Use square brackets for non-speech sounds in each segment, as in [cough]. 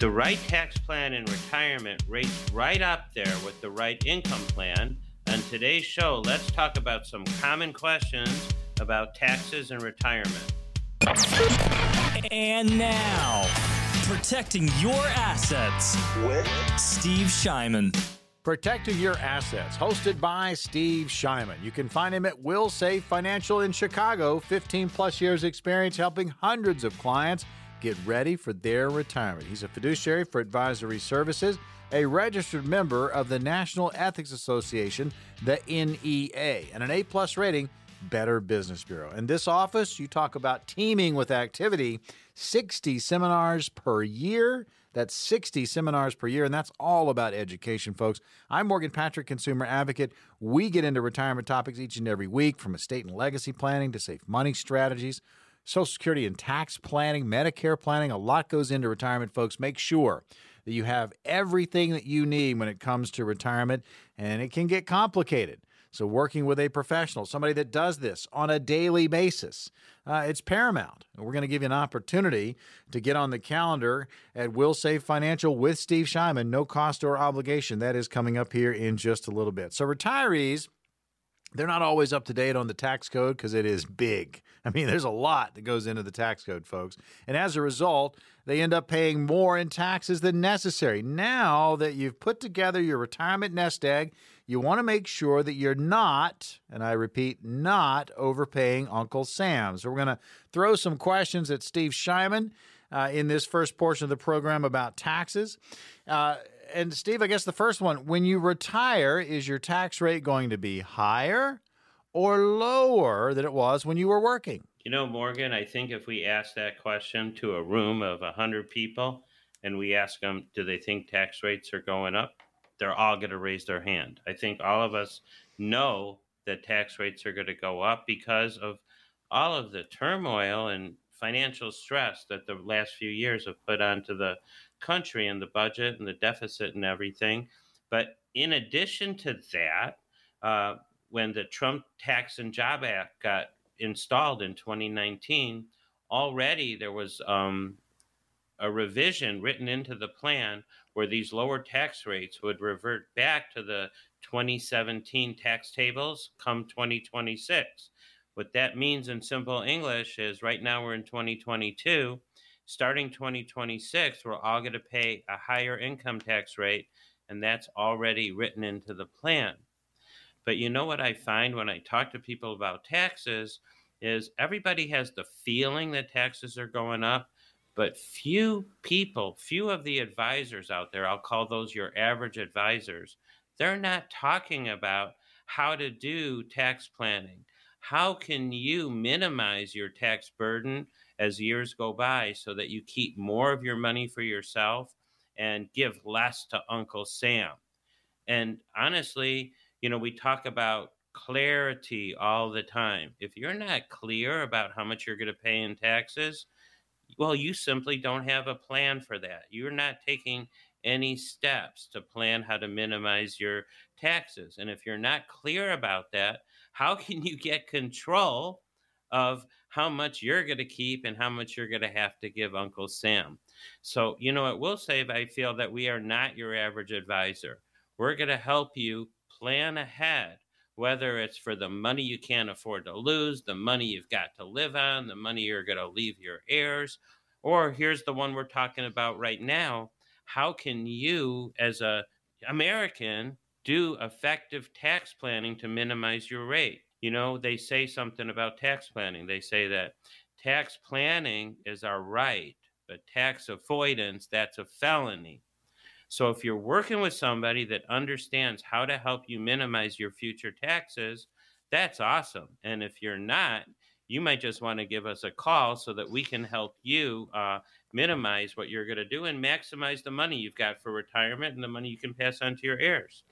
The right tax plan in retirement rates right up there with the right income plan. On today's show, let's talk about some common questions about taxes and retirement. And now, protecting your assets with Steve Shyman. Protecting Your Assets, hosted by Steve Shyman. You can find him at WilSave Financial in Chicago, 15 plus years experience helping hundreds of clients get ready for their retirement. He's a fiduciary for advisory services, a registered member of the National Ethics Association, the NEA, and an A plus rating. Better Business Bureau. In this office, you talk about teaming with activity, 60 seminars per year. That's 60 seminars per year, and that's all about education, folks. I'm Morgan Patrick, consumer advocate. We get into retirement topics each and every week, from estate and legacy planning to safe money strategies, Social Security and tax planning, Medicare planning. A lot goes into retirement, folks. Make sure that you have everything that you need when it comes to retirement, and it can get complicated. So, working with a professional, somebody that does this on a daily basis, uh, it's paramount. We're going to give you an opportunity to get on the calendar at WilSave Financial with Steve Shyman. No cost or obligation. That is coming up here in just a little bit. So, retirees, they're not always up to date on the tax code because it is big. [laughs] I mean, there's a lot that goes into the tax code, folks. And as a result, they end up paying more in taxes than necessary. Now that you've put together your retirement nest egg, you want to make sure that you're not, and I repeat, not overpaying Uncle Sam. So we're going to throw some questions at Steve Shyman uh, in this first portion of the program about taxes. Uh, and Steve, I guess the first one when you retire, is your tax rate going to be higher or lower than it was when you were working? You know, Morgan, I think if we ask that question to a room of 100 people and we ask them, do they think tax rates are going up? They're all going to raise their hand. I think all of us know that tax rates are going to go up because of all of the turmoil and financial stress that the last few years have put onto the country and the budget and the deficit and everything. But in addition to that, uh, when the Trump Tax and Job Act got installed in 2019, already there was um, a revision written into the plan where these lower tax rates would revert back to the 2017 tax tables come 2026. What that means in simple English is right now we're in 2022 starting 2026, we're all going to pay a higher income tax rate, and that's already written into the plan. But you know what I find when I talk to people about taxes is everybody has the feeling that taxes are going up, but few people, few of the advisors out there, I'll call those your average advisors, they're not talking about how to do tax planning. How can you minimize your tax burden as years go by so that you keep more of your money for yourself and give less to Uncle Sam. And honestly, you know, we talk about clarity all the time. If you're not clear about how much you're going to pay in taxes, well, you simply don't have a plan for that. You're not taking any steps to plan how to minimize your taxes. And if you're not clear about that, how [laughs] can you get control of how much you're going to keep and how much you're going to have to give Uncle Sam. So, you know, it will save, I feel that we are not your average advisor. We're going to help you plan ahead, whether it's for the money you can't afford to lose, the money you've got to live on, the money you're going to leave your heirs, or here's the one we're talking about right now. How can you, as a American, do effective tax planning to minimize your rate? you know, they say something about tax planning. They say that tax planning is our right, but tax avoidance, that's a felony. So if you're working with somebody that understands how to help you minimize your future taxes, that's awesome. And if you're not, you might just want to give us a call so that we can help you uh, minimize what you're going to do and maximize the money you've got for retirement and the money you can pass on to your heirs.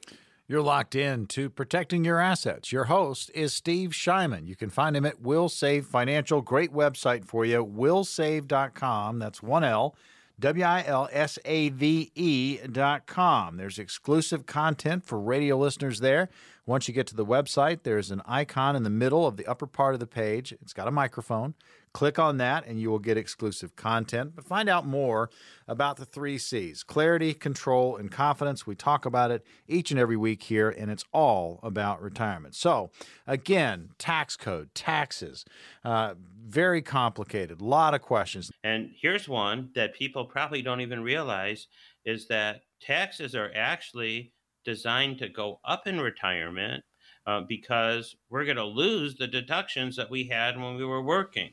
You're locked in to protecting your assets. Your host is Steve Shyman. You can find him at WilSave Financial. Great website for you, willsave.com. That's one L. W I L S A V E dot com. There's exclusive content for radio listeners there Once you get to the website, there's an icon in the middle of the upper part of the page. It's got a microphone. Click on that and you will get exclusive content. But find out more about the three C's clarity, control, and confidence. We talk about it each and every week here, and it's all about retirement. So, again, tax code, taxes, uh, very complicated, a lot of questions. And here's one that people probably don't even realize is that taxes are actually designed to go up in retirement uh, because we're going to lose the deductions that we had when we were working.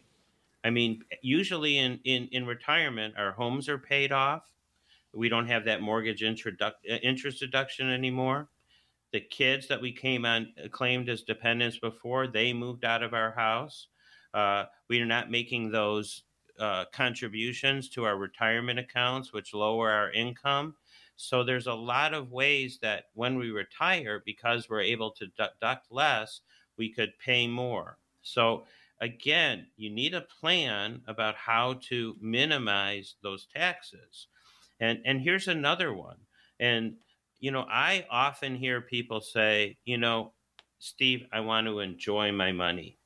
I mean, usually in, in, in retirement, our homes are paid off. We don't have that mortgage introdu- uh, interest deduction anymore. The kids that we came on uh, claimed as dependents before, they moved out of our house. Uh, we are not making those uh, contributions to our retirement accounts, which lower our income. So there's a lot of ways that when we retire, because we're able to deduct less, we could pay more. So again, you need a plan about how to minimize those taxes. And and here's another one. And you know, I often hear people say, you know, Steve, I want to enjoy my money.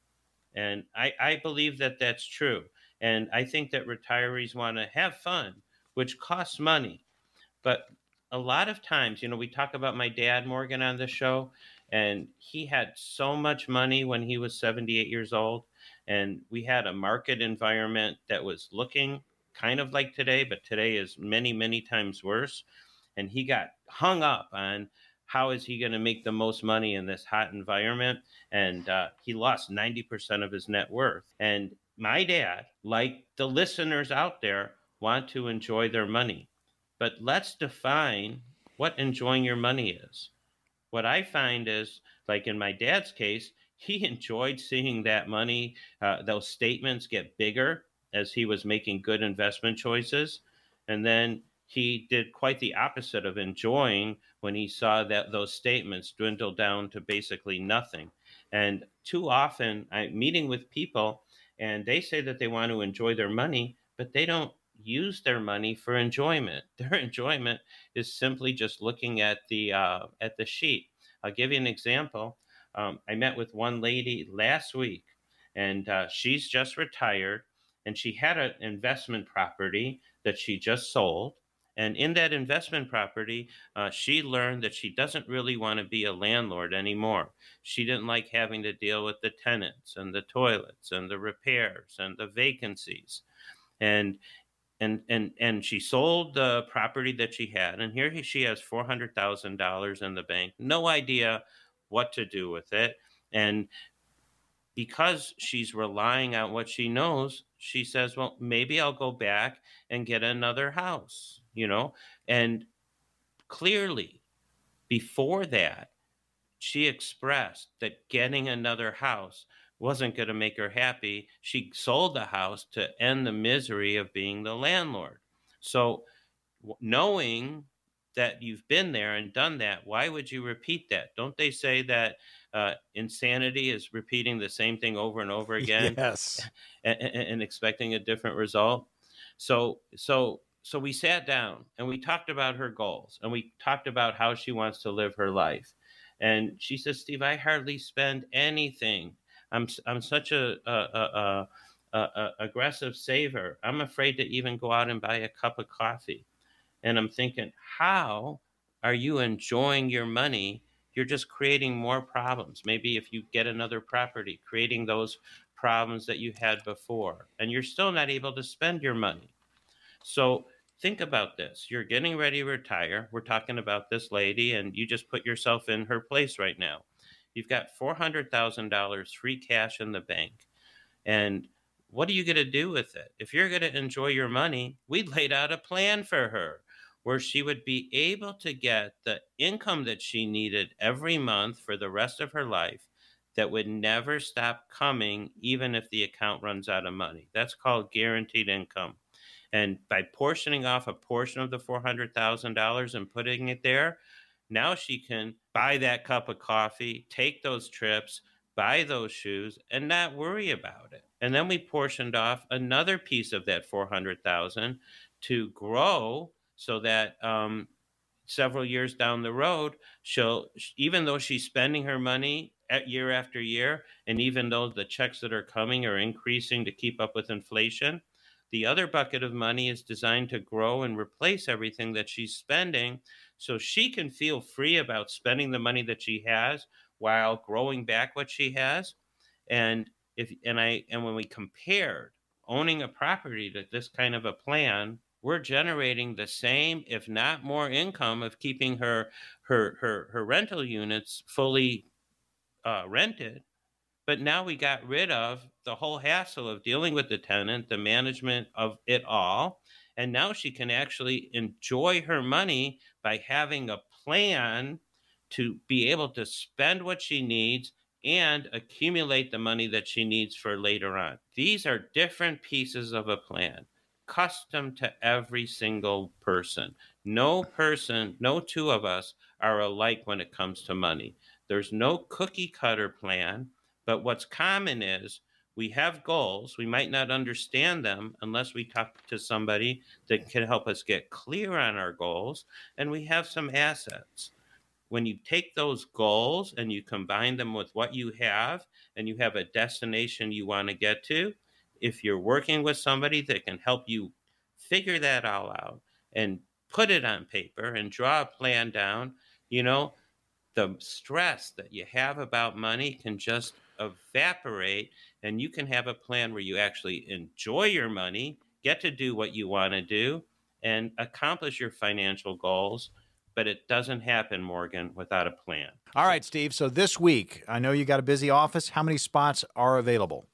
And I, I believe that that's true. And I think that retirees want to have fun, which costs money. But a lot of times, you know, we talk about my dad, Morgan, on the show, and he had so much money when he was 78 years old. And we had a market environment that was looking kind of like today, but today is many, many times worse. And he got hung up on how is he going to make the most money in this hot environment? And uh, he lost 90% of his net worth. And my dad, like the listeners out there, want to enjoy their money. But let's define what enjoying your money is. What I find is, like in my dad's case, he [laughs] enjoyed seeing that money, uh, those statements get bigger as he was making good investment choices. And then he did quite the opposite of enjoying when he saw that those statements dwindle down to basically nothing. And too often, I'm meeting with people and they say that they want to enjoy their money, but they don't use their money for enjoyment. [laughs] Their enjoyment is simply just looking at the uh, at the sheet. I'll give you an example. Um, I met with one lady last week, and uh, she's just retired, and she had an investment property that she just sold. And in that investment property, uh, she learned that she doesn't really want to be a landlord anymore. She didn't like having to deal with the tenants and the toilets and the repairs and the vacancies. And and and and she sold the property that she had and here she has $400,000 in the bank no idea what to do with it and because she's relying on what she knows she says well maybe I'll go back and get another house you know and clearly before that she expressed that getting another house wasn't going to make her happy. She sold the house to end the misery of being the landlord. So, knowing that you've been there and done that, why would you repeat that? Don't they say that uh, insanity is repeating the same thing over and over [laughs] again? Yes. [laughs] And, and, and expecting a different result. So, so, so we sat down and we talked about her goals and we talked about how she wants to live her life. And she says, Steve, I hardly spend anything I'm I'm such a, a, a, a, aggressive saver. I'm afraid to even go out and buy a cup of coffee. And I'm thinking, how are you enjoying your money? You're just creating more problems. Maybe if you get another property, creating those problems that you had before, and you're still not able to spend your money. So think about this. You're getting ready to retire. We're talking about this lady, and you just put yourself in her place right now. You've got $400,000 free cash in the bank. And what are you going to do with it? If you're going to enjoy your money, we laid out a plan for her where she would be able to get the income that she needed every month for the rest of her life that would never stop coming, even if the account runs out of money. That's called guaranteed income. And by portioning off a portion of the $400,000 and putting it there, now she can buy that cup of coffee, take those trips, buy those shoes, and not worry about it. And then we portioned off another piece of that 400,000 to grow so that um, several years down the road, she'll even though she's spending her money at year after year, and even though the checks that are coming are increasing to keep up with inflation, the other bucket of money is designed to grow and replace everything that she's spending so she can feel free about spending the money that she has while growing back what she has. And if and I and when we compared owning a property to this kind of a plan, we're generating the same, if not more, income of keeping her her her, her rental units fully uh, rented. But now we got rid of the whole hassle of dealing with the tenant, the management of it all, and now she can actually enjoy her money by having a plan to be able to spend what she needs and accumulate the money that she needs for later on. These are different pieces of a plan, custom to every single person. No person, no two of us are alike when it comes to money. There's no cookie cutter plan, but what's common is we have goals. We might not understand them unless we talk to somebody that can help us get clear on our goals, and we have some assets when you take those goals and you combine them with what you have and you have a destination you want to get to, if you're working with somebody that can help you figure that all out and put it on paper and draw a plan down, you know, the stress that you have about money can just evaporate and you can have a plan where you actually enjoy your money, get to do what you want to do, and accomplish your financial goals but it doesn't happen, Morgan, without a plan. All right, Steve. So this week, I know you got a busy office. How many spots are available?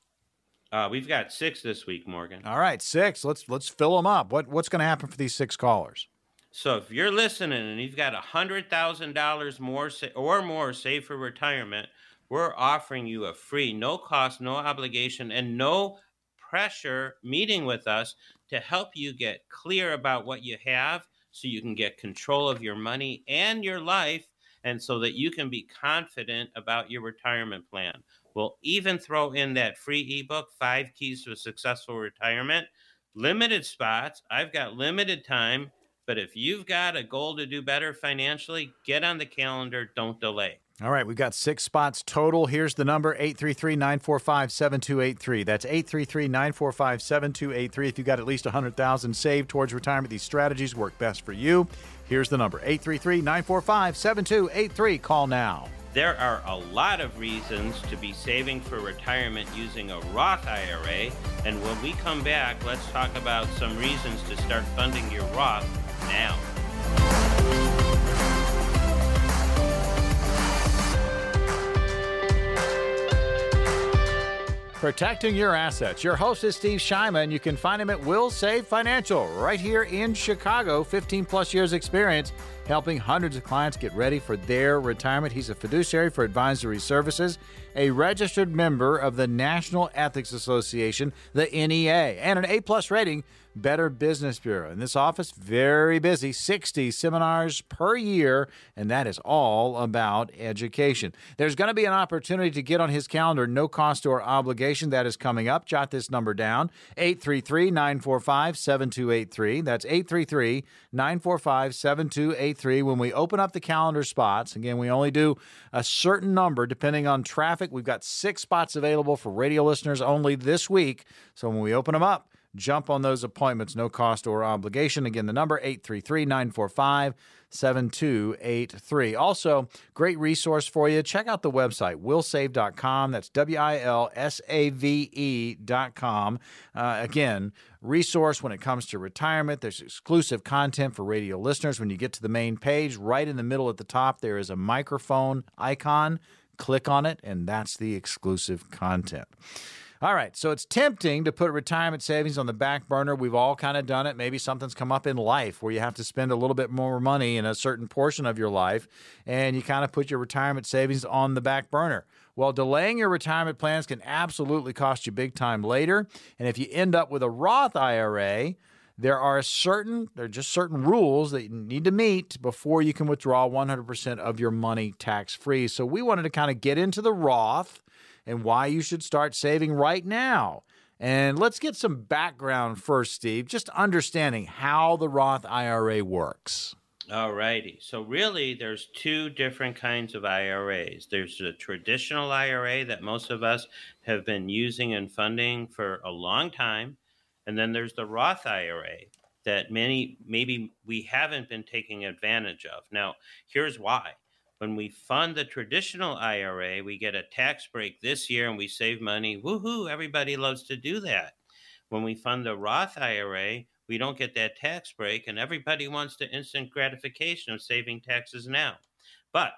Uh, we've got six this week, Morgan. All right, six. Let's let's fill them up. What what's going to happen for these six callers? So if you're listening and you've got a hundred thousand dollars more sa- or more saved for retirement, we're offering you a free, no cost, no obligation, and no pressure meeting with us to help you get clear about what you have so you can get control of your money and your life and so that you can be confident about your retirement plan. We'll even throw in that free ebook, Five Keys to a Successful Retirement. Limited spots. I've got limited time, but if you've got a goal to do better financially, get on the calendar. Don't delay. All right, we've got six spots total. Here's the number 833 945 7283. That's 833 945 7283. If you've got at least 100000 saved towards retirement, these strategies work best for you. Here's the number 833 945 7283. Call now. There are a lot of reasons to be saving for retirement using a Roth IRA. And when we come back, let's talk about some reasons to start funding your Roth now. Protecting your assets. Your host is Steve Shyman. You can find him at WilSave Financial right here in Chicago. 15 plus years experience helping hundreds of clients get ready for their retirement. He's a fiduciary for advisory services, a registered member of the National Ethics Association, the NEA, and an A plus rating Better Business Bureau. In this office, very busy, 60 seminars per year, and that is all about education. There's going to be an opportunity to get on his calendar, no cost or obligation. That is coming up. Jot this number down 833 945 7283. That's 833 945 7283. When we open up the calendar spots, again, we only do a certain number depending on traffic. We've got six spots available for radio listeners only this week. So when we open them up, Jump on those appointments, no cost or obligation. Again, the number 833 945 7283. Also, great resource for you. Check out the website, willsave.com. That's W I L S A V E.com. Uh, again, resource when it comes to retirement. There's exclusive content for radio listeners. When you get to the main page, right in the middle at the top, there is a microphone icon. Click on it, and that's the exclusive content. All right, so it's tempting to put retirement savings on the back burner. We've all kind of done it. Maybe something's come up in life where you have to spend a little bit more money in a certain portion of your life, and you kind of put your retirement savings on the back burner. Well, delaying your retirement plans can absolutely cost you big time later. And if you end up with a Roth IRA, there are certain there are just certain rules that you need to meet before you can withdraw 100% of your money tax free. So we wanted to kind of get into the Roth and why you should start saving right now. And let's get some background first, Steve, just understanding how the Roth IRA works. All righty. So really, there's two different kinds of IRAs. There's the traditional IRA that most of us have been using and funding for a long time, and then there's the Roth IRA that many maybe we haven't been taking advantage of. Now, here's why. When we fund the traditional IRA, we get a tax break this year and we save money. Woohoo! Everybody loves to do that. When we fund the Roth IRA, we don't get that tax break, and everybody wants the instant gratification of saving taxes now. But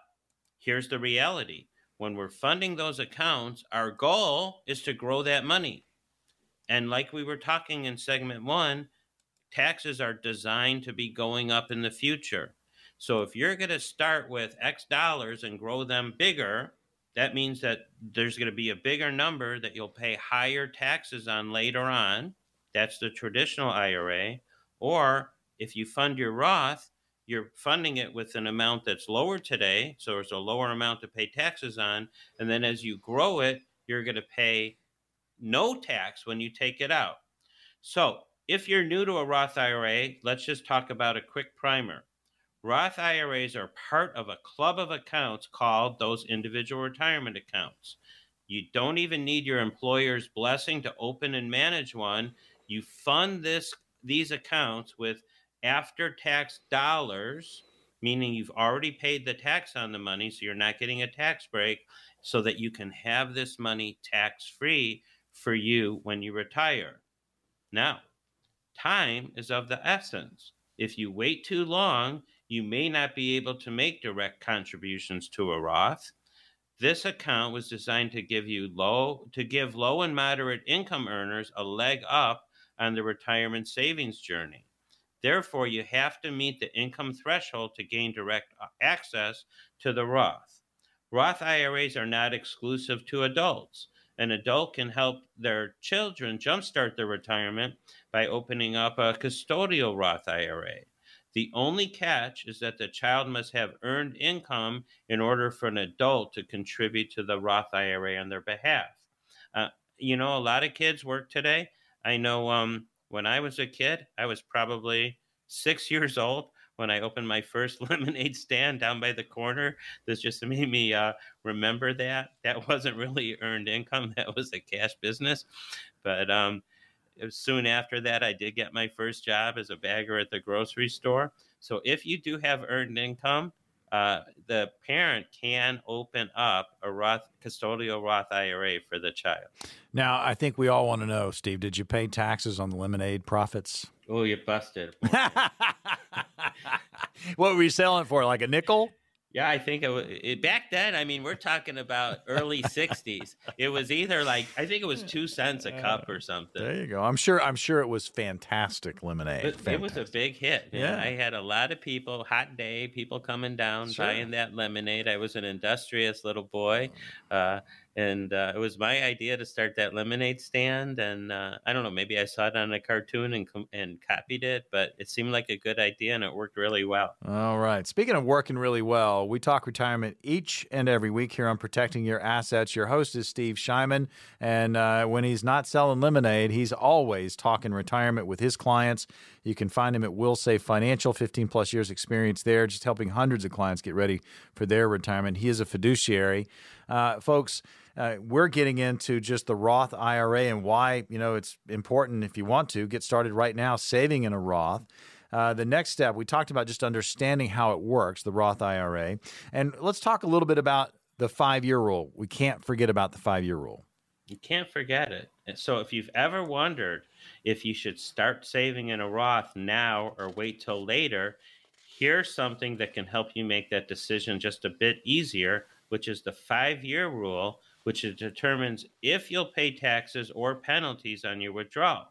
here's the reality when we're funding those accounts, our goal is to grow that money. And like we were talking in segment one, taxes are designed to be going up in the future. So if you're going to start with X dollars and grow them bigger, that means that there's going to be a bigger number that you'll pay higher taxes on later on. That's the traditional IRA. Or if you fund your Roth, you're funding it with an amount that's lower today. So it's a lower amount to pay taxes on. And then as you grow it, you're going to pay no tax when you take it out. So if you're new to a Roth IRA, let's just talk about a quick primer. Roth IRAs are part of a club of accounts called those individual retirement accounts. You don't even need your employer's blessing to open and manage one. You fund this these accounts with after tax dollars, meaning you've already paid the tax on the money, so you're not getting a tax break, so that you can have this money tax free for you when you retire. Now, time is of the essence. If you wait too long, you may not be able to make direct contributions to a Roth. This account was designed to give you low to give low and moderate income earners a leg up on the retirement savings journey. Therefore, you have to meet the income threshold to gain direct uh, access to the Roth. Roth IRAs are not exclusive to adults. An adult can help their children jumpstart their retirement by opening up a custodial Roth IRA. The only catch is that the child must have earned income in order for an adult to contribute to the Roth IRA on their behalf. Uh, you know, a lot of kids work today I know um, when I was a kid, I was probably six [laughs] years old when I opened my first [laughs] lemonade stand down by the corner. This just made me uh, remember that. That [laughs] wasn't really earned income, that was a cash business. But um, soon after that, I did get my first job as a bagger at the grocery store. So if you do have earned income, uh, the parent can open up a Roth custodial Roth IRA for the child. Now, I think we all want to know, Steve, did you pay taxes on the lemonade profits? Oh, you busted. [laughs] what were you selling for? Like a nickel? Yeah, I think it was it, back then. I mean, we're talking about [laughs] early '60s. It was either like I think it was two cents a cup or something. There you go. I'm sure. I'm sure it was fantastic lemonade. It, fantastic. it was a big hit. Yeah, I had a lot of people. Hot day, people coming down sure. buying that lemonade. I was an industrious little boy. Uh, and uh, it was my idea to start that lemonade stand. And uh, I don't know, maybe I saw it on a cartoon and and copied it, but it seemed like a good idea and it worked really well. All right. Speaking of working really well, we talk retirement each and every week here on Protecting Your Assets. Your host is Steve Shyman, and uh, when he's not selling lemonade, he's always talking retirement with his clients. You can find him at WilSave Financial, 15 plus years experience there, just helping hundreds of clients get ready for their retirement. He is a fiduciary. Uh, folks, uh, we're getting into just the Roth IRA and why you know it's important if you want to get started right now saving in a Roth. Uh, the next step we talked about just understanding how it works, the Roth IRA, and let's talk a little bit about the five year rule. We can't forget about the five year rule. You can't forget it. So if you've ever wondered if you should start saving in a Roth now or wait till later, here's something that can help you make that decision just a bit easier, which is the five year rule which determines if you'll pay taxes or penalties on your withdrawal.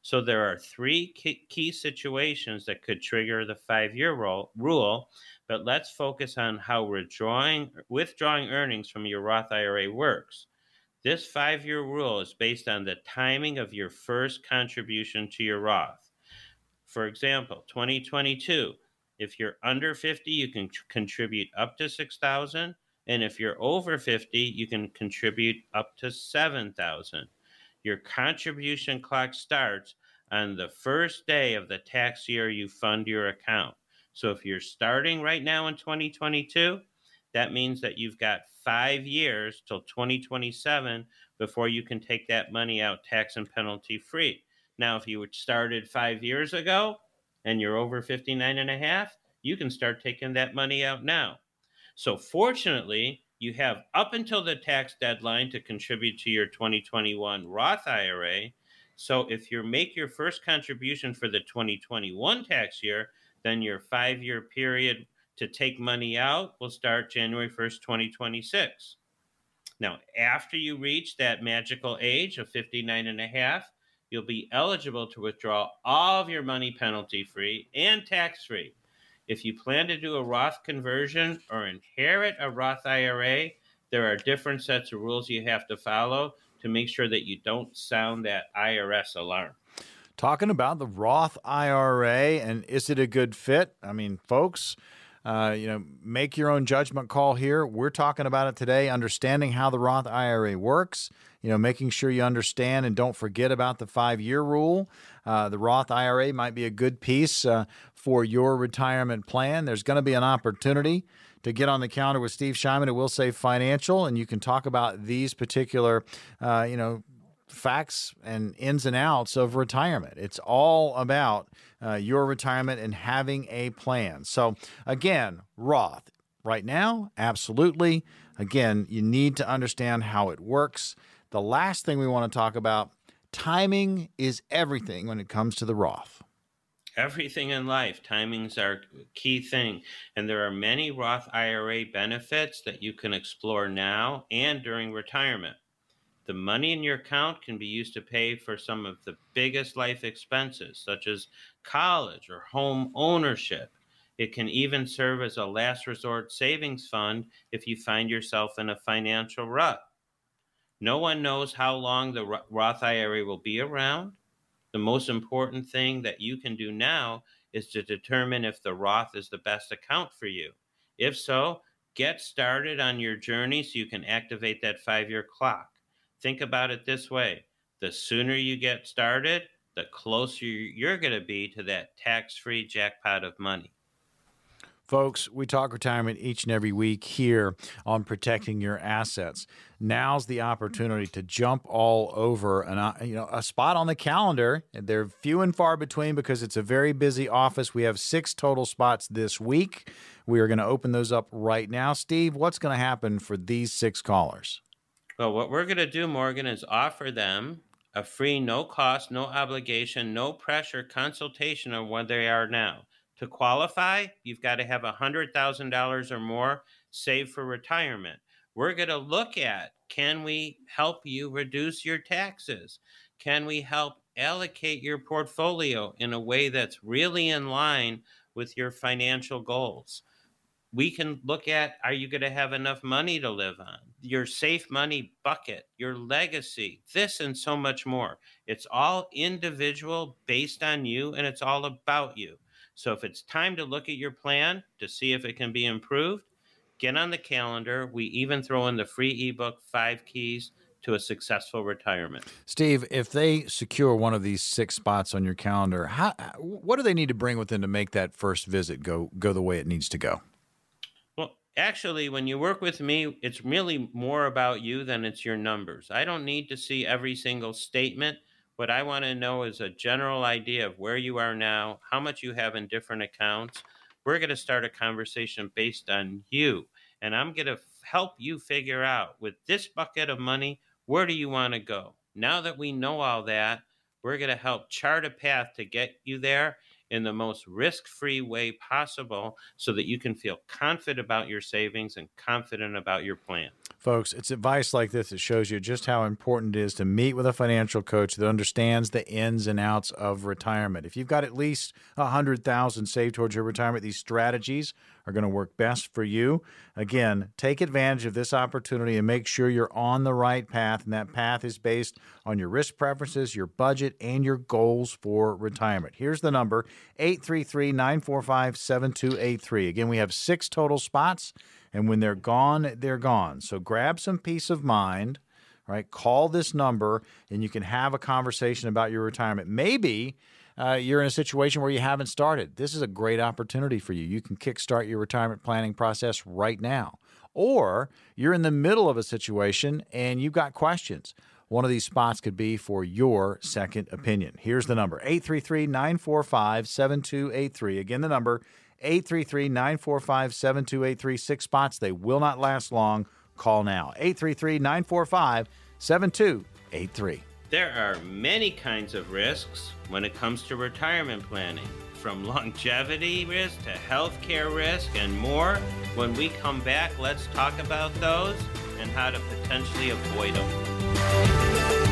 So there are three key situations that could trigger the five-year rule, but let's focus on how withdrawing, withdrawing earnings from your Roth IRA works. This five-year rule is based on the timing of your first contribution to your Roth. For example, 2022, if you're under 50, you can contribute up to 6,000. And if you're over 50, you can contribute up to 7,000. Your contribution clock starts on the first day of the tax year you fund your account. So if you're starting right now in 2022, that means that you've got five years till 2027 before you can take that money out tax and penalty free. Now, if you started five years ago and you're over 59 and a half, you can start taking that money out now. So, fortunately, you have up until the tax deadline to contribute to your 2021 Roth IRA. So, if you make your first contribution for the 2021 tax year, then your five year period to take money out will start January 1st, 2026. Now, after you reach that magical age of 59 and a half, you'll be eligible to withdraw all of your money penalty free and tax free. If you plan to do a Roth conversion or inherit a Roth IRA, there are different sets of rules you have to follow to make sure that you don't sound that IRS alarm. Talking about the Roth IRA and is it a good fit? I mean, folks, uh, you know, make your own judgment call here. We're talking about it today, understanding how the Roth IRA works, you know, making sure you understand and don't forget about the five year rule. Uh, the Roth IRA might be a good piece uh, for your retirement plan. There's going to be an opportunity to get on the calendar with Steve Shyman at WilSave Financial, and you can talk about these particular, uh, you know, facts and ins and outs of retirement. It's all about uh, your retirement and having a plan. So, again, Roth, right now, absolutely. Again, you need to understand how it works. The last thing we want to talk about timing is everything when it comes to the Roth. Everything in life, timing's our key thing. And there are many Roth IRA benefits that you can explore now and during retirement. The money in your account can be used to pay for some of the biggest life expenses, such as college or home ownership. It can even serve as a last resort savings fund if you find yourself in a financial rut. No one knows how long the Roth IRA will be around. The most important thing that you can do now is to determine if the Roth is the best account for you. If so, get started on your journey so you can activate that five year clock. Think about it this way the sooner you get started, the closer you're going to be to that tax free jackpot of money. Folks, we talk retirement each and every week here on protecting your assets. Now's the opportunity to jump all over an, uh, you know, a spot on the calendar. They're few and far between because it's a very busy office. We have six total spots this week. We are going to open those up right now. Steve, what's going to happen for these six callers? Well, what we're going to do, Morgan, is offer them a free, no cost, no obligation, no pressure consultation on where they are now. To qualify, you've got to have $100,000 or more saved for retirement. We're going to look at can we help you reduce your taxes? Can we help allocate your portfolio in a way that's really in line with your financial goals? We can look at are you going to have enough money to live on your safe money bucket your legacy this and so much more it's all individual based on you and it's all about you so if it's time to look at your plan to see if it can be improved get on the calendar we even throw in the free ebook five keys to a successful retirement. Steve, if they secure one of these six spots on your calendar, how, what do they need to bring with them to make that first visit go go the way it needs to go? Actually, when you work with me, it's really more about you than it's your numbers. I don't need to see every single statement. What I want to know is a general idea of where you are now, how much you have in different accounts. We're going to start a conversation based on you. And I'm going to help you figure out with this bucket of money, where do you want to go? Now that we know all that, we're going to help chart a path to get you there in the most risk free way possible so that you can feel confident about your savings and confident about your plan. Folks, it's advice like this that shows you just how important it is to meet with a financial coach that understands the ins and outs of retirement. If you've got at least a hundred thousand saved towards your retirement, these strategies are going to work best for you. Again, take advantage of this opportunity and make sure you're on the right path. And that path is based on your risk preferences, your budget, and your goals for retirement. Here's the number 833 945 7283. Again, we have six total spots. And when they're gone, they're gone. So grab some peace of mind right? Call this number and you can have a conversation about your retirement. Maybe uh, you're in a situation where you haven't started. This is a great opportunity for you. You can kickstart your retirement planning process right now. Or you're in the middle of a situation and you've got questions. One of these spots could be for your second opinion. Here's the number 833 945 7283. Again, the number 833 945 7283. Six spots. They will not last long. Call now 833 945 7283. There are many kinds of risks when it comes to retirement planning, from longevity risk to healthcare risk and more. When we come back, let's talk about those and how to potentially avoid them.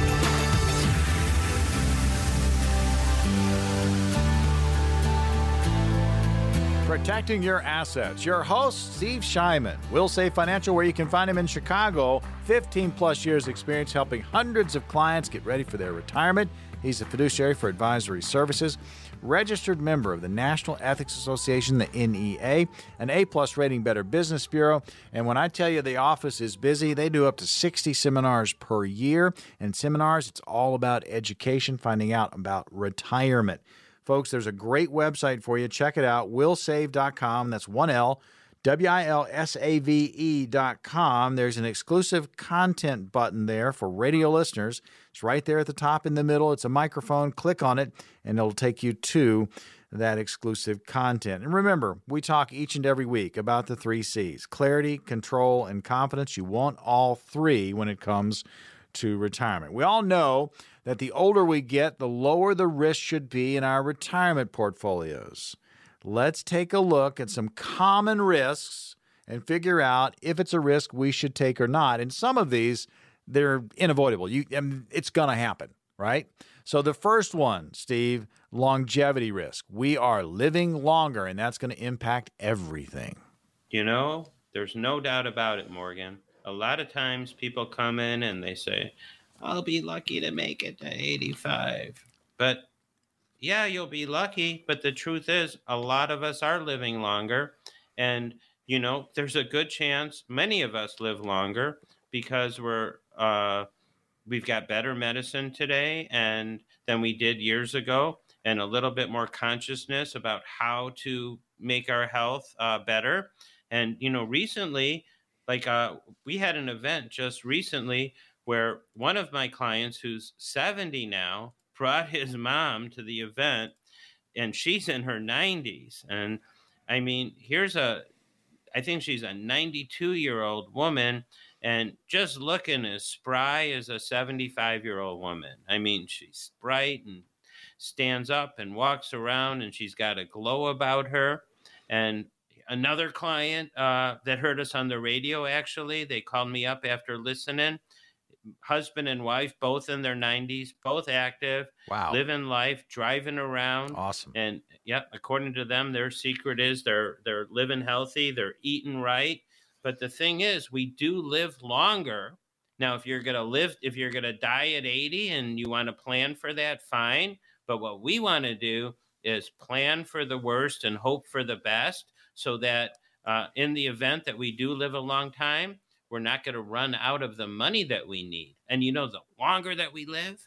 Protecting your assets. Your host, Steve Shyman, WilSave Financial where you can find him in Chicago. 15 plus years experience helping hundreds of clients get ready for their retirement. He's a fiduciary for advisory services, registered member of the National Ethics Association, the NEA, an A plus rating Better Business Bureau. And when I tell you the office is busy, they do up to 60 seminars per year. And seminars, it's all about education, finding out about retirement. Folks, there's a great website for you. Check it out, willsave.com. That's one L. W I L S A V E.com. There's an exclusive content button there for radio listeners. It's right there at the top in the middle. It's a microphone. Click on it, and it'll take you to that exclusive content. And remember, we talk each and every week about the three C's clarity, control, and confidence. You want all three when it comes to retirement. We all know that the older we get, the lower the risk should be in our retirement portfolios. Let's take a look at some common risks and figure out if it's a risk we should take or not. And some of these, they're unavoidable. You, I mean, it's going to happen, right? So the first one, Steve, longevity risk. We are living longer, and that's going to impact everything. You know, there's no doubt about it, Morgan. A lot of times people come in and they say, I'll be lucky to make it to 85. But yeah, you'll be lucky. But the truth is, a lot of us are living longer. And, you know, there's a good chance many of us live longer because we're, uh, we've got better medicine today and than we did years ago and a little bit more consciousness about how to make our health uh, better and you know recently like uh, we had an event just recently where one of my clients who's 70 now brought his [laughs] mom to the event and she's in her 90s and i mean here's a i think she's a 92 year old woman and just looking as spry as a 75 year old woman. I mean she's bright and stands up and walks around and she's got a glow about her. And another client uh, that heard us on the radio actually they called me up after listening husband and wife, both in their 90s, both active, wow, living life, driving around. Awesome. And yeah, according to them, their secret is they're they're living healthy, they're eating right. But the thing is, we do live longer. Now, if you're gonna live, if you're gonna die at 80 and you want to plan for that, fine. But what we want to do is plan for the worst and hope for the best, so that uh, in the event that we do live a long time, we're not going to run out of the money that we need. And you know, the longer that we live,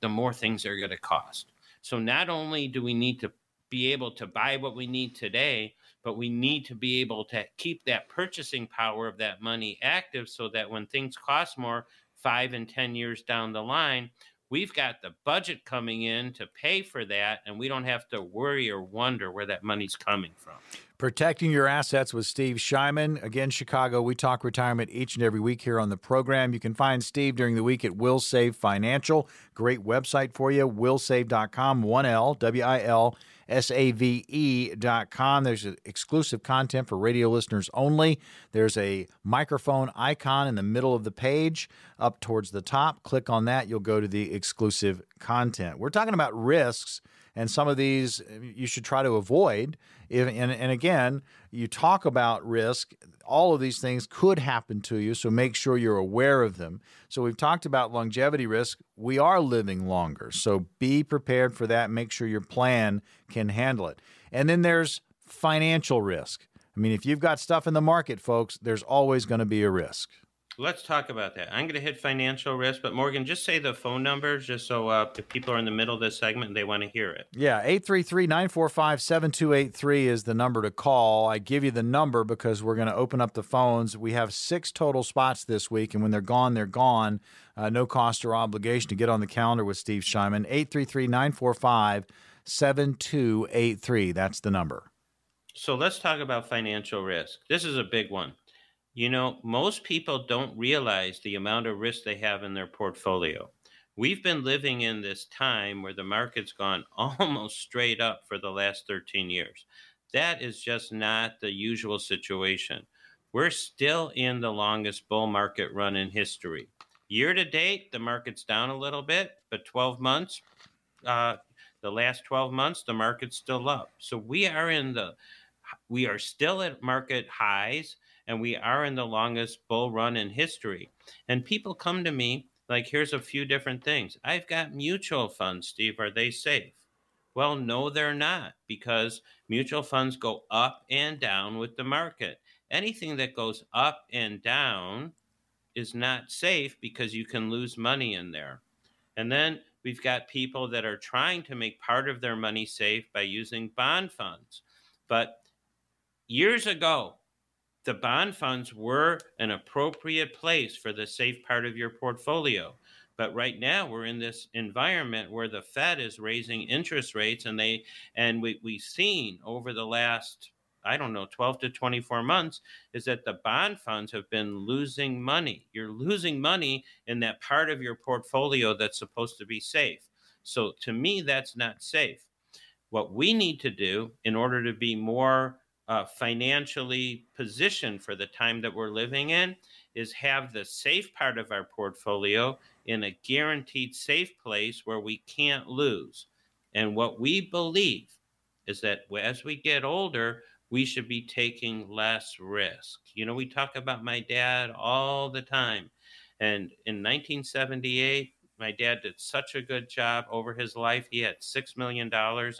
the more things are going to cost. So not only do we need to be able to buy what we need today, but we need to be able to keep that purchasing power of that money active so that when things cost more five and 10 years down the line, we've got the budget coming in to pay for that, and we don't have to worry or wonder where that money's coming from. Protecting Your Assets with Steve Shyman. Again, Chicago, we talk retirement each and every week here on the program. You can find Steve during the week at WilSave Financial. Great website for you, willsave.com, 1L, W I L S A V E.com. There's exclusive content for radio listeners only. There's a microphone icon in the middle of the page up towards the top. Click on that, you'll go to the exclusive content. We're talking about risks and some of these uh, you should try to avoid. If, and, and again, you talk about risk. All of these things could happen to you, so make sure you're aware of them. So we've talked about longevity risk. We are living longer, so be prepared for that. Make sure your plan can handle it. And then there's financial risk. I mean, if you've got stuff in the market, folks, there's always going to be a risk. Let's talk about that. I'm going to hit financial risk, but Morgan, just say the phone numbers just so uh, if people are in the middle of this segment and they want to hear it. Yeah, 833 945 7283 is the number to call. I give you the number because we're going to open up the phones. We have six total spots this week, and when they're gone, they're gone. Uh, no cost or obligation to get on the calendar with Steve Shyman. 833 945 7283. That's the number. So let's talk about financial risk. This is a big one. You know, most people don't realize the amount of risk they have in their portfolio. We've been living in this time where the market's gone [laughs] almost straight up for the last 13 years. That is just not the usual situation. We're still in the longest bull market run in history. Year to date, the market's down a little bit, but 12 months, uh, the last 12 months, the market's still up. So we are in the, we are still at market highs and we are in the longest bull run in history. And people come to me like, here's a few different things. I've got mutual funds, Steve. Are they safe? Well, no, they're not because mutual funds go up and down with the market. Anything that goes up and down is not safe because you can lose money in there. And then we've got people that are trying to make part of their money safe by using bond funds. But years ago, the bond funds were an appropriate place for the safe part of your portfolio. But right now we're in this environment where the Fed is raising interest rates and they and we, we've seen over the last I don't know, 12 to 24 months, is that the bond funds have been losing money. You're losing money in that part of your portfolio that's supposed to be safe. So to me, that's not safe. What we need to do in order to be more uh, financially positioned for the time that we're living in is have the safe part of our portfolio in a guaranteed safe place where we can't lose. And what we believe is that as we get older, we should be taking less risk. You know, we talk about my dad all the time. And in 1978, my dad did such a good job over his life. He had $6 million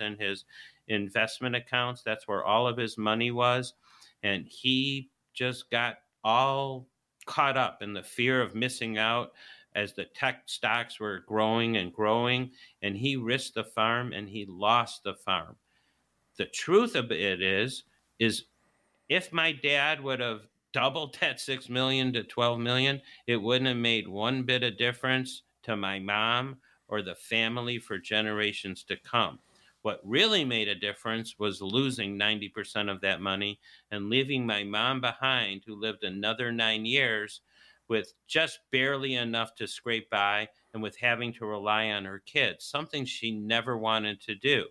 in his investment accounts. That's where all of his money was. And he just got all caught up in the fear of missing out as the tech stocks were growing and growing. And he risked the farm and he lost the farm. The truth of it is, is if my dad would have doubled [laughs] that 6 million to 12 million, it wouldn't have made one bit of difference to my mom or the family for generations to come. What really made a difference was losing 90% of that money and leaving my mom behind, who lived another nine years with just barely enough to scrape by and with having to rely on her kids, something she never wanted to do.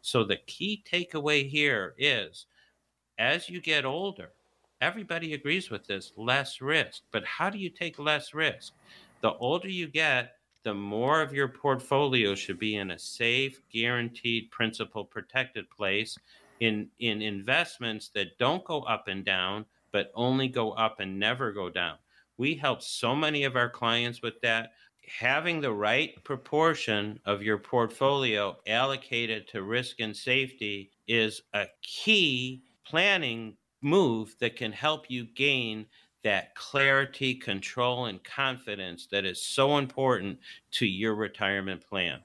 So, the key takeaway here is as you get older, everybody agrees with this less risk. But how do you take less risk? The older you get, the more of your portfolio should be in a safe, guaranteed, principal protected place in, in investments that don't go up and down, but only go up and never go down. We help so many of our clients with that. Having the right proportion of your portfolio allocated to risk and safety is a key planning move that can help you gain that clarity, control, and confidence that is so important to your retirement plan.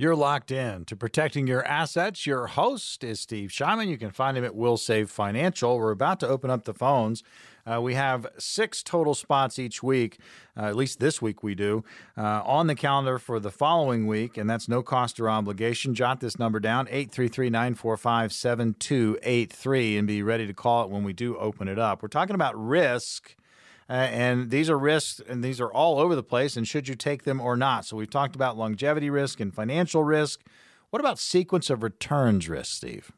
You're locked in to protecting your assets. Your host is Steve Shyman. You can find him at WilSave Financial. We're about to open up the phones. Uh, we have six total spots each week, uh, at least this week we do, uh, on the calendar for the following week, and that's no cost or obligation. Jot this number down 833 945 7283 and be ready to call it when we do open it up. We're talking about risk uh, and these are risks, and these are all over the place. And should you take them or not? So we've talked about longevity risk and financial risk. What about sequence of returns risk, Steve?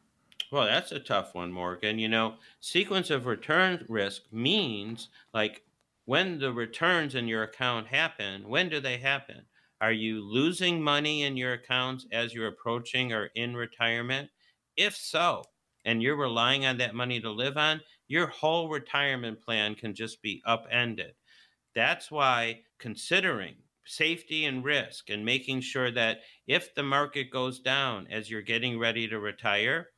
Well, that's a tough one, Morgan. You know, sequence of return risk means like when the returns in your account happen, when do they happen? Are you losing money in your accounts as you're approaching or in retirement? If so, and you're relying on that money to live on, your whole retirement plan can just be upended. That's why considering safety and risk and making sure that if the market goes down as you're getting ready to retire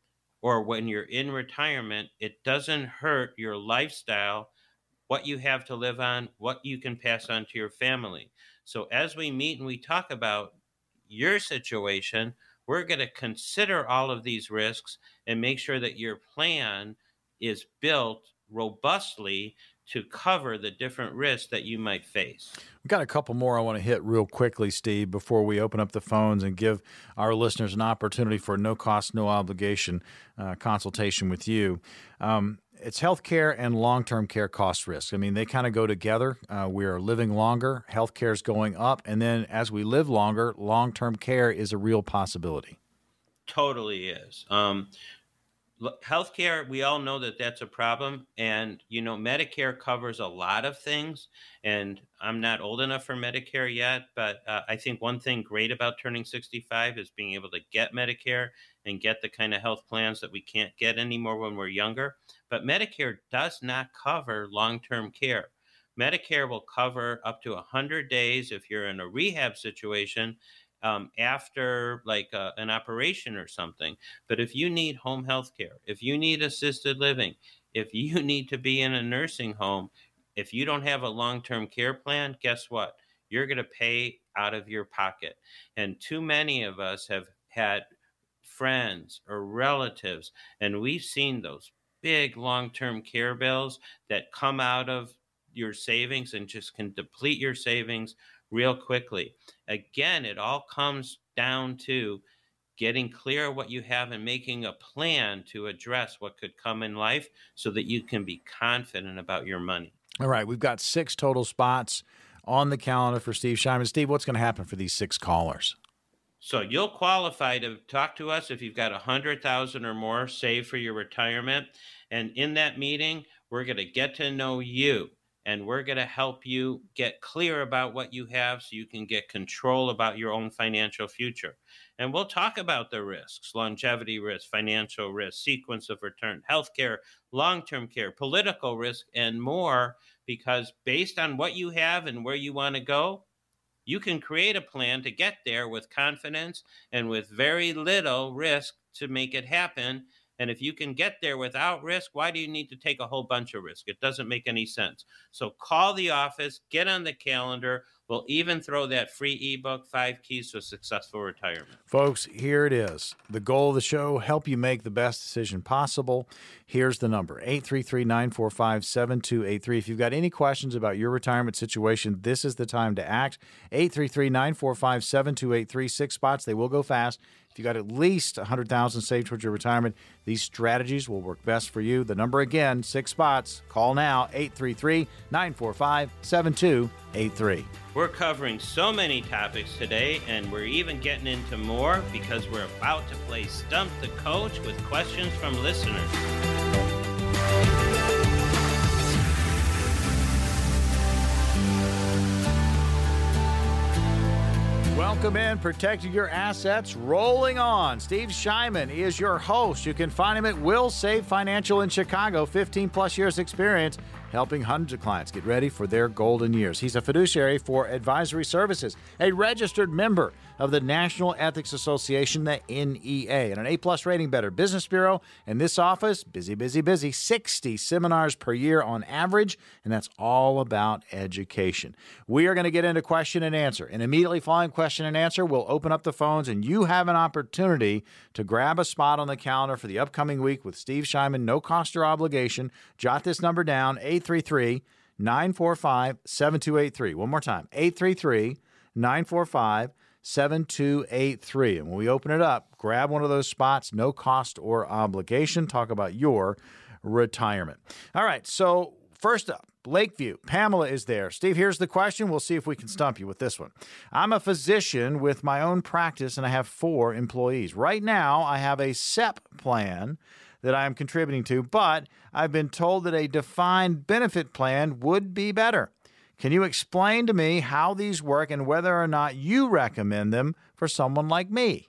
or when you're in retirement, it doesn't hurt your lifestyle what you have to live on, what you can pass on to your family. So as we meet and we talk about your situation, we're going to consider all of these risks and make sure that your plan is built robustly to cover the different risks that you might face. We've got a couple more I want to hit real quickly, Steve, before we open up the phones and give our listeners an opportunity for a no cost, no obligation uh, consultation with you. Um, it's healthcare and long term care cost risk. I mean, they kind of go together. Uh, we are living longer, healthcare is going up. And then as we live longer, long term care is a real possibility. Totally is. Um, healthcare we all know that that's a problem and you know medicare covers a lot of things and i'm not old enough for medicare yet but uh, i think one thing great about turning 65 is being able to get medicare and get the kind of health plans that we can't get anymore when we're younger. But medicare does not cover long-term care. Medicare will cover up to 100 days if you're in a rehab situation um, after like uh, an operation or something. But if you need home health care, if you need assisted living, if you [laughs] need to be in a nursing home, if you don't have a long term care plan, guess what? You're going to pay out of your pocket. And too many of us have had friends or relatives, and we've seen those big long term care bills that come out of your savings and just can deplete your savings real quickly. Again, it all comes down to getting clear what you have and making a plan to address what could come in life so that you can be confident about your money. All right, we've got six total spots on the calendar for Steve Shyman. Steve, what's going to happen for these six callers? So you'll qualify to talk to us if you've got a hundred thousand or more saved for your retirement. And in that meeting, we're going to get to know you and we're going to help you get clear about what you have so you can get control about your own financial future. And we'll talk about the risks longevity risk, financial risk, sequence of return, healthcare, long term care, political risk, and more. Because based on what you have and where you want to go, you can create a plan to get there with confidence and with very little risk to make it happen and if you can get there without risk, why do you need to take a whole bunch of risk? It doesn't make any sense. So call the office, get on the calendar. We'll even throw that free ebook, Five Keys to a Successful Retirement. Folks, here it is. The goal of the show help you make the best decision possible. Here's the number 833 945 7283. If you've got any questions about your retirement situation, this is the time to act. 833 945 7283. Six spots, they will go fast. If you got at least 100,000 saved towards your retirement, these strategies will work best for you. The number again, six spots. Call now 833-945-7283. We're covering so many topics today and we're even getting into more because we're about to play Stump the Coach with questions from listeners. Welcome in, protecting your assets, rolling on. Steve Shyman is your host. You can find him at WilSave Financial in Chicago, 15 plus years experience helping hundreds of clients get ready for their golden years. He's a fiduciary for advisory services, a registered member of the National Ethics Association, the NEA, and an A plus rating Better Business Bureau. and this office, busy, busy, busy, 60 seminars per year on average, and that's all about education. We are going to get into question and answer. And immediately following question and answer, we'll open up the phones, and you have an opportunity to grab a spot on the calendar for the upcoming week with Steve Shyman, no cost or obligation. Jot this number down 833 945 7283. One more time 833 945 7283. And when we open it up, grab one of those spots, no cost or obligation. Talk about your retirement. All right, so first up, Lakeview. Pamela is there. Steve, here's the question. We'll see if we can stump you with this one. I'm a physician with my own practice and I have four employees. Right now, I have a SEP plan that I am contributing to, but I've been told that a defined benefit plan would be better. Can you explain to me how these work and whether or not you recommend them for someone like me?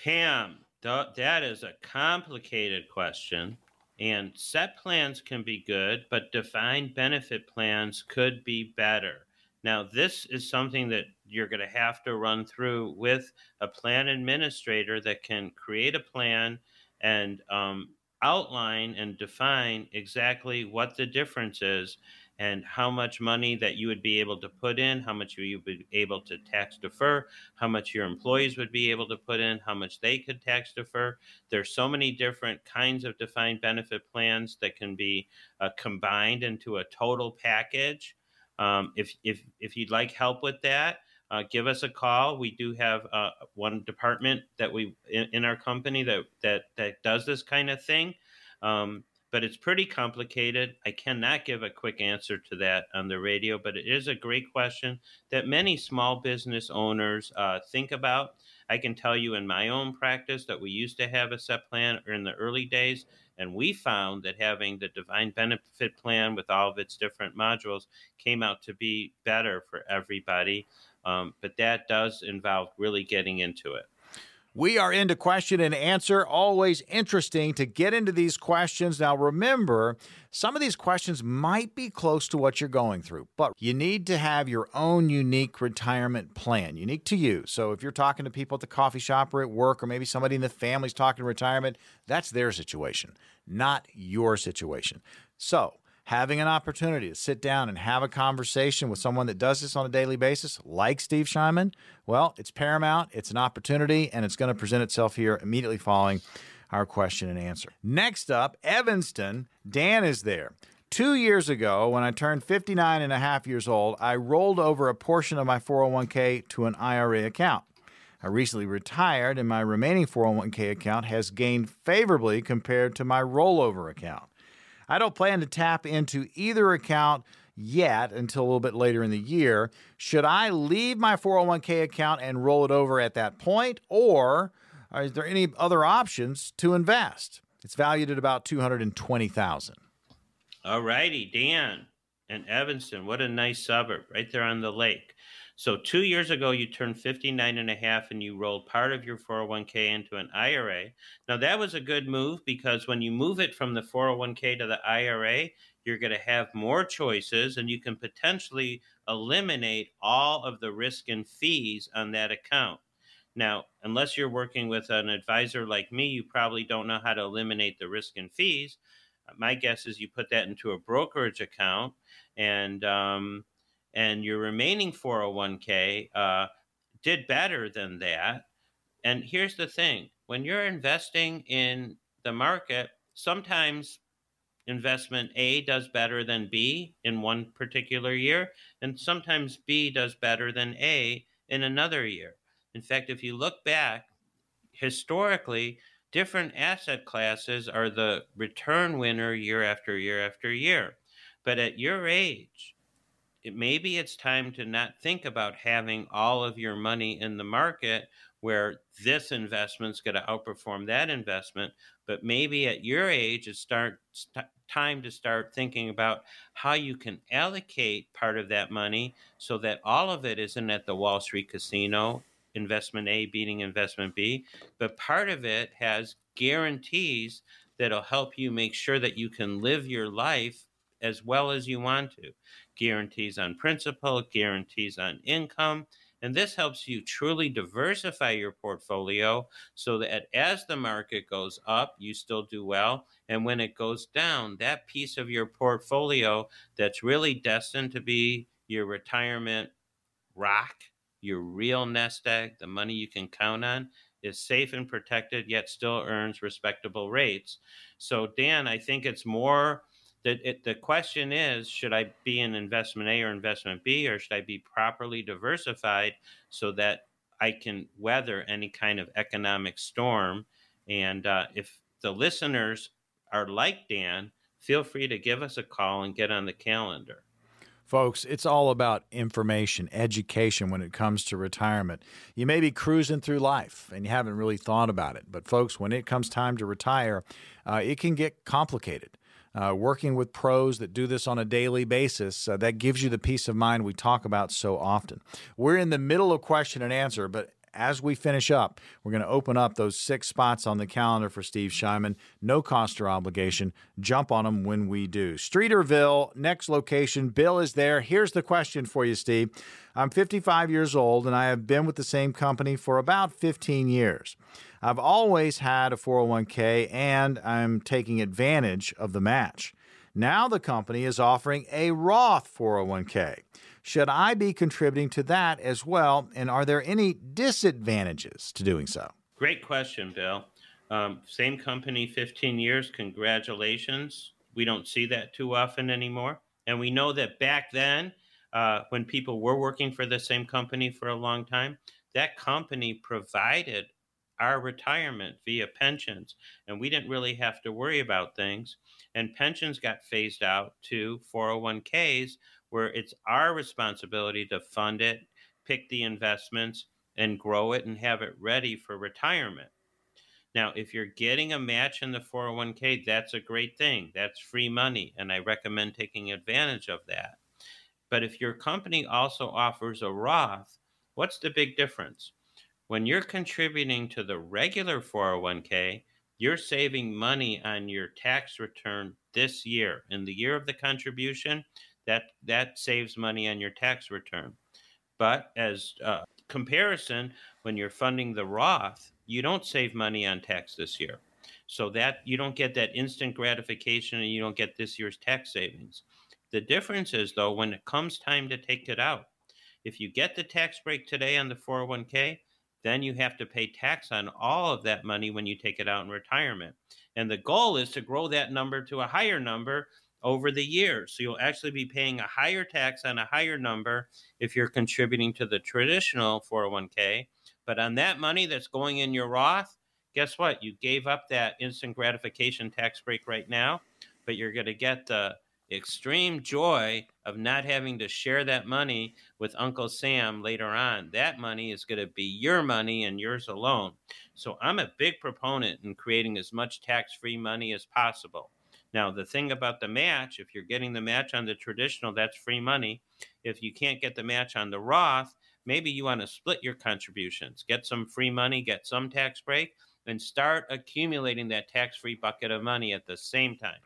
Pam, that is a complicated question. And SEP plans can be good, but defined benefit plans could be better. Now, this is something that you're going to have to run through with a plan administrator that can create a plan and um, outline and define exactly what the difference is and how much money that you would be able to put in, how much you would be able to tax defer, how much your employees would be able to put in, how much they could tax defer. There's so many different kinds of defined benefit plans that can be uh, combined into a total package. Um, if if if you'd like help with that, uh, give us a call. We do have uh, one department that we in, in, our company that that that does this kind of thing. Um, but it's pretty complicated. I cannot give a quick answer to that on the radio, but it is a great question that many small business owners uh, think about. I can tell you in my own practice that we used to have a SEP plan in the early days, and we found that having the defined benefit plan with all of its different modules came out to be better for everybody. Um, but that does involve really getting into it. We are into question and answer. Always interesting to get into these questions. Now, remember, some of these questions might be close to what you're going through, but you need to have your own unique retirement plan, unique to you. So, if you're talking to people at the coffee shop or at work, or maybe somebody in the family's talking retirement, that's their situation, not your situation. So, having an opportunity to sit down and have a conversation with someone that does this on a daily basis, like Steve Shyman, well, it's paramount, it's an opportunity, and it's going to present itself here immediately following our question and answer. Next up, Evanston. Dan is there. Two years ago, when I turned 59 and a half years old, I rolled over a portion of my 401k to an IRA account. I recently retired, and my remaining 401k account has gained favorably compared to my rollover account. I don't plan to tap into either account yet until a little bit later in the year. Should I leave my 401k account and roll it over at that point, or is there any other options to invest? It's valued at about 220,000. All righty, Dan and Evanston, what a nice suburb right there on the lake. So two years ago, you turned 59 and a half and you rolled part of your 401k into an IRA. Now that was a good move because when you move it from the 401k to the IRA, you're going to have more choices and you can potentially eliminate all of the risk and fees on that account. Now, unless you're working with an advisor like me, you probably don't know how to eliminate the risk and fees. My guess is you put that into a brokerage account and um, and your remaining 401k uh, did better than that. And here's the thing when you're investing in the market, sometimes investment A does better than B in one particular year, and sometimes B does better than A in another year. In fact, if you look back historically, different asset classes are the return winner year after year after year. But at your age, maybe it's time to not think about having all of your money in the market where this investment's going to outperform that investment but maybe at your age it's start st- time to start thinking about how you can allocate part of that money so that all of it isn't at the wall street casino investment a beating investment b but part of it has guarantees that'll help you make sure that you can live your life as well as you want to guarantees on principal, guarantees on income. And this helps you truly diversify your portfolio so that as the market goes up, you still do well. And when it goes down, that piece of your portfolio that's really destined to be your retirement rock, your real nest egg, the money you can count on, is safe and protected, yet still earns respectable rates. So, Dan, I think it's more the, it, the question is should I be in investment A or investment B, or should I be properly diversified so that I can weather any kind of economic storm? And uh, if the listeners are like Dan, feel free to give us a call and get on the calendar. Folks, it's all about information, education when it comes to retirement. You may be cruising through life and you haven't really thought about it. But, folks, when it comes time to retire, uh, it can get complicated uh, working with pros that do this on a daily basis, uh, that gives you the peace of mind we talk about so often. We're in the middle of question and answer, but as we finish up, we're going to open up those six spots on the calendar for Steve Shyman. No cost or obligation. Jump on them when we do. Streeterville, next location. Bill is there. Here's the question for you, Steve. I'm 55 years old and I have been with the same company for about 15 years. I've always had a 401k and I'm taking advantage of the match. Now the company is offering a Roth 401k. Should I be contributing to that as well? And are there any disadvantages to doing so? Great question, Bill. Um, same company, 15 years. Congratulations. We don't see that too often anymore. And we know that back then, uh, when people were working for the same company for a long time, that company provided our retirement via pensions. And we didn't really have to worry about things. And pensions got phased out to 401ks, where it's our responsibility to fund it, pick the investments, and grow it and have it ready for retirement. Now, if you're getting a match in the 401k, that's a great thing. That's free money, and I recommend taking advantage of that. But if your company also offers a Roth, what's the big difference? When you're contributing to the regular 401k, you're saving money on your tax return this year. In the year of the contribution, that that saves money on your tax return. But as uh, comparison, when you're funding the Roth, you don't save money on tax this year. So that you don't get that instant gratification and you don't get this year's tax savings. The difference is though when it comes time to take it out, if you get the tax break today on the 401k, then you have to pay tax on all of that money when you take it out in retirement. And the goal is to grow that number to a higher number over the years. So you'll actually be paying a higher tax on a higher number if you're contributing to the traditional 401k. But on that money that's going in your Roth, guess what? You gave up that instant gratification tax break right now, but you're going to get the extreme joy of not having to share that money with Uncle Sam later on. That money is going to be your money and yours alone. So I'm a big proponent in creating as much tax free money as possible. Now, the thing about the match, if you're getting the match on the traditional, that's free money. If you can't get the match on the Roth, maybe you want to split your contributions, get some free money, get some tax break, and start accumulating that tax free bucket of money at the same time.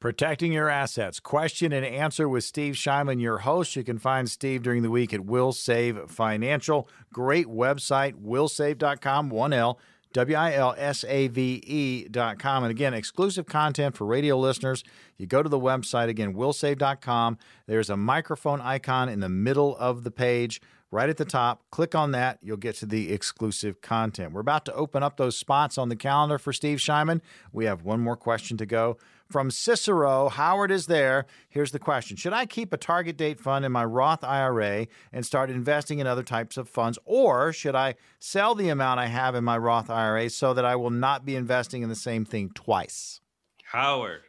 Protecting your assets. Question and answer with Steve Shyman, your host. You can find Steve during the week at WilSave Financial. Great website, wilsave.com, 1L. W-I-L-S-A-V-E dot com. And again, exclusive content for radio listeners. You go to the website, again, wilsave.com. There's a microphone icon in the middle of the page, right at the top. Click on that. You'll get to the exclusive content. We're about to open up those spots on the calendar for Steve Shyman. We have one more question to go. From Cicero, Howard is there. Here's the question Should I keep a target date fund in my Roth IRA and start investing in other types of funds, or should I sell the amount I have in my Roth IRA so that I will not be investing in the same thing twice? Howard,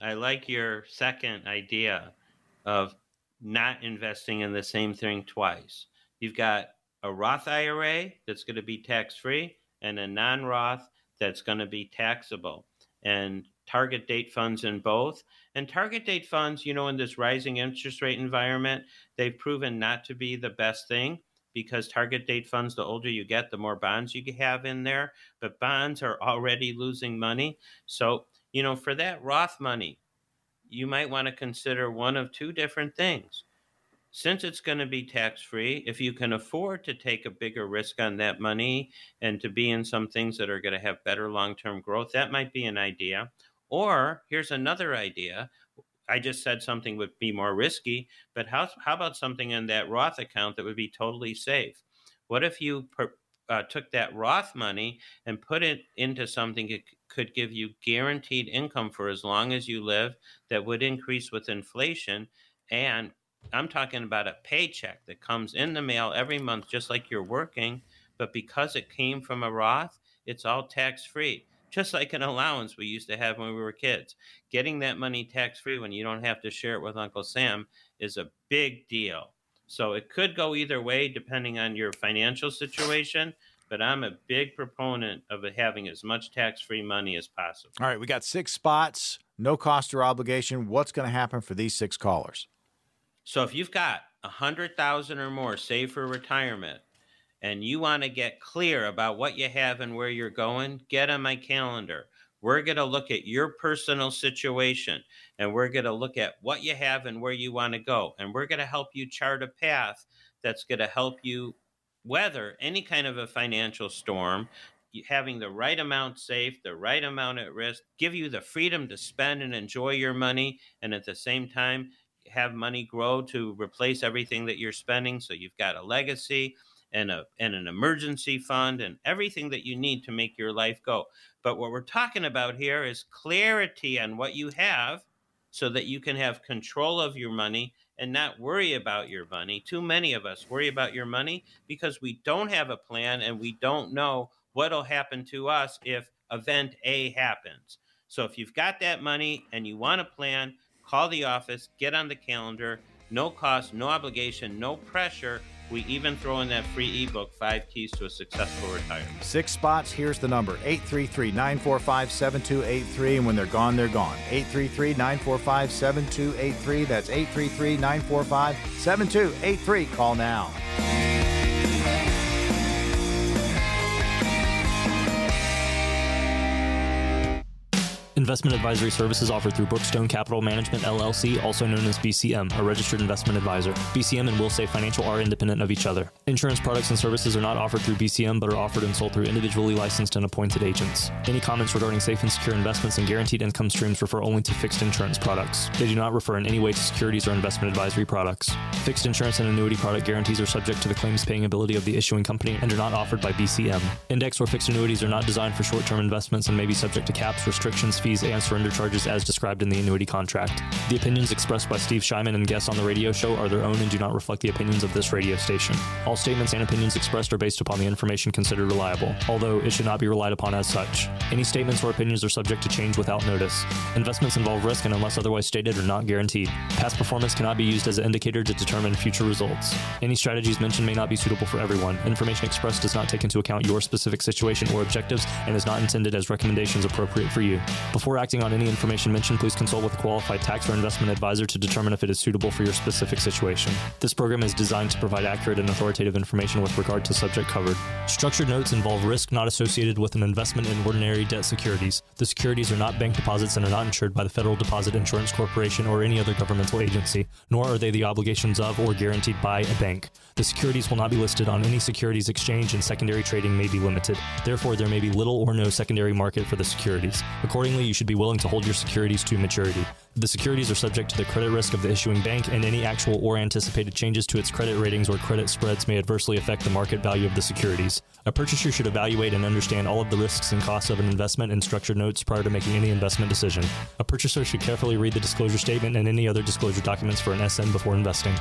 I like your second idea of not investing in the same thing twice. You've got a Roth IRA that's going to be tax free and a non Roth that's going to be taxable. And target date funds in both. And target date funds, you know, in this rising interest rate environment, they've proven not to be the best thing because target date funds, the older you get, the more bonds you have in there. But bonds are already losing money. So, you know, for that Roth money, you might want to consider one of two different things since it's going to be tax free, if you can afford to take a bigger risk on that money and to be in some things that are going to have better long term growth, that might be an idea. Or here's another idea. I just said something would be more risky, but how, how about something in that Roth account that would be totally safe? What if you per, uh, took that Roth money and put it into something that could give you guaranteed income for as long as you live that would increase with inflation? And I'm talking about a paycheck that comes in the mail every month, just like you're working, but because it came from a Roth, it's all tax free just like an allowance we used to have when we were kids. Getting that money tax free when you don't have to share it with Uncle Sam is a big deal. So it could go either way depending on your financial situation, but I'm a big proponent of having as much tax free money as possible. All right, we got six spots, no cost or obligation. What's going to happen for these six callers? So if you've got a hundred thousand or more saved for retirement, and you want to get clear about what you have and where you're going, get on my calendar. We're going to look at your personal situation and we're going to look at what you have and where you want to go. And we're going to help you chart a path that's going to help you weather any kind of a financial storm. having the right amount safe, the right amount at risk, give you the freedom to spend and enjoy your money, and at the same time, have money grow to replace everything that you're spending. So you've got a legacy and a and an emergency fund and everything that you need to make your life go. But what we're talking about here is clarity on what you have so that you can have control of your money and not worry about your money. Too many of us worry about your money because we don't have a plan and we don't know what'll happen to us if event A happens. So if you've got that money and you want a plan, call the office, get on the calendar, no cost, no obligation, no pressure. We even throw in that free ebook, Five Keys to a Successful Retirement. Six spots. Here's the number 833 945 7283. And when they're gone, they're gone. 833 945 7283. That's 833 945 7283. Call now. Investment advisory services offered through Brookstone Capital Management LLC, also known as BCM, a registered investment advisor. BCM and Wilsave Financial are independent of each other. Insurance products and services are not offered through BCM but are offered and sold through individually licensed and appointed agents. Any comments regarding safe and secure investments and guaranteed income streams refer only to fixed insurance products. They do not refer in any way to securities or investment advisory products. Fixed insurance and annuity product guarantees are subject to the claims paying ability of the issuing company and are not offered by BCM. Index or fixed annuities are not designed for short term investments and may be subject to caps, restrictions, fees, and surrender charges as described in the annuity contract. The opinions expressed by Steve Shyman and guests on the radio show are their own and do not reflect the opinions of this radio station. All statements and opinions expressed are based upon the information considered reliable, although it should not be relied upon as such. Any statements or opinions are subject to change without notice. Investments involve risk and, unless otherwise stated, are not guaranteed. Past performance cannot be used as an indicator to determine future results. Any strategies mentioned may not be suitable for everyone. Information expressed does not take into account your specific situation or objectives and is not intended as recommendations appropriate for you. Before acting on any information mentioned, please consult with a qualified tax or investment advisor to determine if it is suitable for your specific situation. This program is designed to provide accurate and authoritative information with regard to subject covered. Structured notes involve risk not associated with an investment in ordinary debt securities. The securities are not bank deposits and are not insured by the Federal Deposit Insurance Corporation or any other governmental agency, nor are they the obligations of or guaranteed by a bank. The securities will not be listed on any securities exchange and secondary trading may be limited. Therefore, there may be little or no secondary market for the securities. Accordingly, you should be willing to hold your securities to maturity. The securities are subject to the credit risk of the issuing bank, and any actual or anticipated changes to its credit ratings or credit spreads may adversely affect the market value of the securities. A purchaser should evaluate and understand all of the risks and costs of an investment in structured notes prior to making any investment decision. A purchaser should carefully read the disclosure statement and any other disclosure documents for an SN before investing.